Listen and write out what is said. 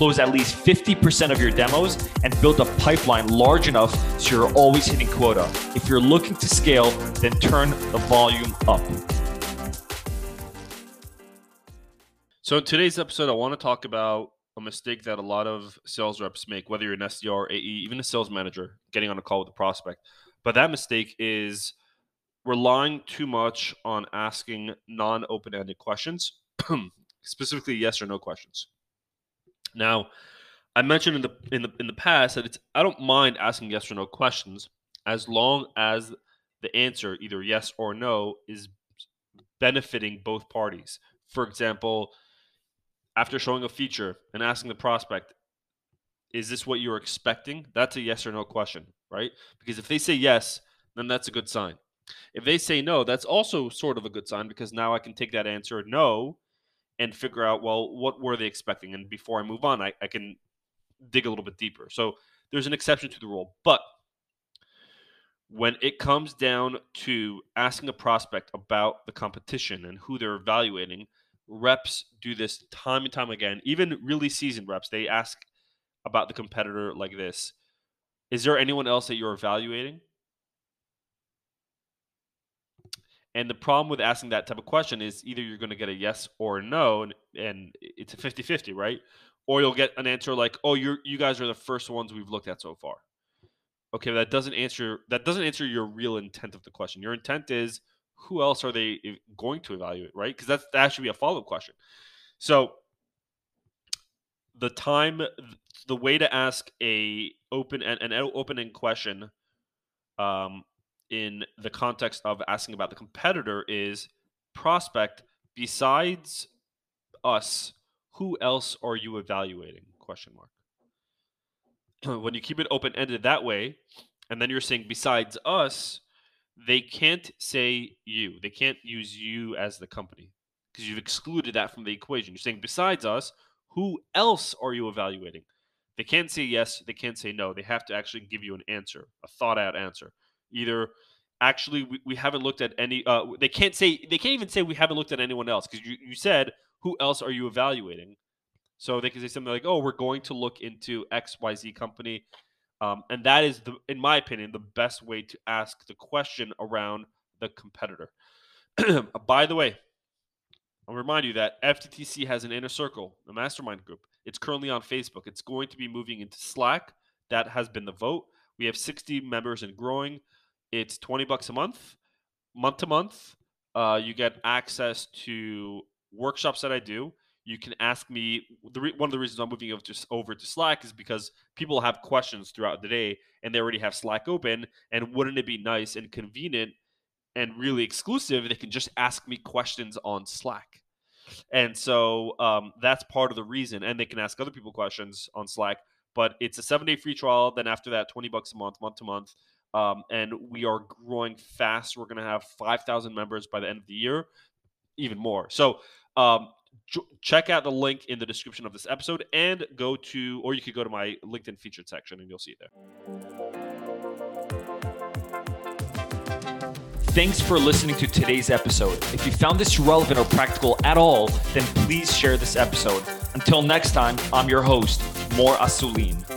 close at least 50% of your demos, and build a pipeline large enough so you're always hitting quota. If you're looking to scale, then turn the volume up. So, in today's episode, I want to talk about a mistake that a lot of sales reps make, whether you're an SDR, AE, even a sales manager, getting on a call with a prospect. But that mistake is relying too much on asking non open ended questions, specifically yes or no questions. Now, I mentioned in the in the in the past that it's I don't mind asking yes or no questions as long as the answer either yes or no is benefiting both parties. For example, after showing a feature and asking the prospect, is this what you're expecting? That's a yes or no question, right? Because if they say yes, then that's a good sign. If they say no, that's also sort of a good sign because now I can take that answer no and figure out, well, what were they expecting? And before I move on, I, I can dig a little bit deeper. So there's an exception to the rule. But when it comes down to asking a prospect about the competition and who they're evaluating, reps do this time and time again. Even really seasoned reps, they ask about the competitor like this Is there anyone else that you're evaluating? And the problem with asking that type of question is either you're going to get a yes or a no, and, it's a 50 50, right? Or you'll get an answer like, oh, you're, you guys are the first ones we've looked at so far. Okay, that doesn't answer that doesn't answer your real intent of the question. Your intent is who else are they going to evaluate, right? Because that's that should be a follow up question. So the time, the way to ask a open and an open end question, um, in the context of asking about the competitor is prospect. Besides us, who else are you evaluating? Question mark. when you keep it open ended that way, and then you're saying besides us, they can't say you. They can't use you as the company because you've excluded that from the equation. You're saying besides us, who else are you evaluating? They can't say yes, they can't say no. They have to actually give you an answer, a thought out answer. Either actually we, we haven't looked at any uh they can't say they can't even say we haven't looked at anyone else because you, you said who else are you evaluating? So they can say something like, "Oh, we're going to look into XYZ company um, and that is, the, in my opinion, the best way to ask the question around the competitor. By the way, I'll remind you that FTTC has an inner circle, a mastermind group. It's currently on Facebook. It's going to be moving into Slack. That has been the vote. We have 60 members and growing. It's 20 bucks a month, month to month. Uh, you get access to workshops that I do you can ask me. The re- one of the reasons I'm moving over to, over to Slack is because people have questions throughout the day, and they already have Slack open. And wouldn't it be nice and convenient and really exclusive? They can just ask me questions on Slack. And so um, that's part of the reason. And they can ask other people questions on Slack. But it's a seven day free trial. Then after that, 20 bucks a month, month to month. Um, and we are growing fast. We're going to have 5,000 members by the end of the year, even more. So um, check out the link in the description of this episode and go to, or you could go to my LinkedIn featured section and you'll see it there. Thanks for listening to today's episode. If you found this relevant or practical at all, then please share this episode. Until next time, I'm your host, Mor Asulin.